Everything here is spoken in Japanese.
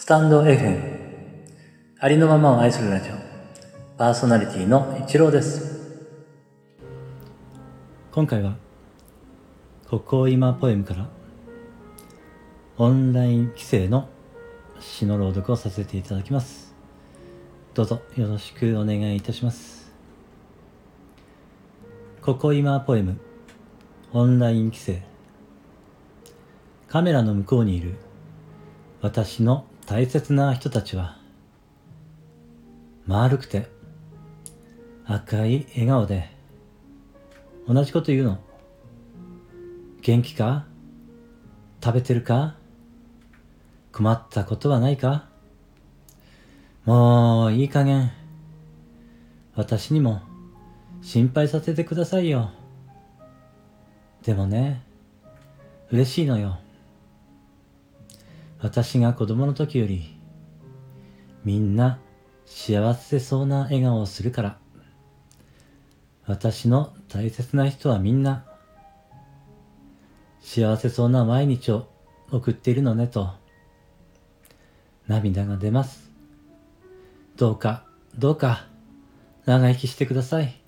スタンド FM ありのままを愛するラジオ。パーソナリティの一郎です。今回はここ今ポエムからオンライン規制の詩の朗読をさせていただきます。どうぞよろしくお願いいたします。ここ今ポエムオンライン規制。カメラの向こうにいる私の大切な人たちは丸くて赤い笑顔で同じこと言うの？元気か？食べてるか？困ったことはないか？もういい加減私にも心配させてくださいよ。でもね嬉しいのよ。私が子供の時よりみんな幸せそうな笑顔をするから。私の大切な人はみんな幸せそうな毎日を送っているのねと涙が出ます。どうかどうか長生きしてください。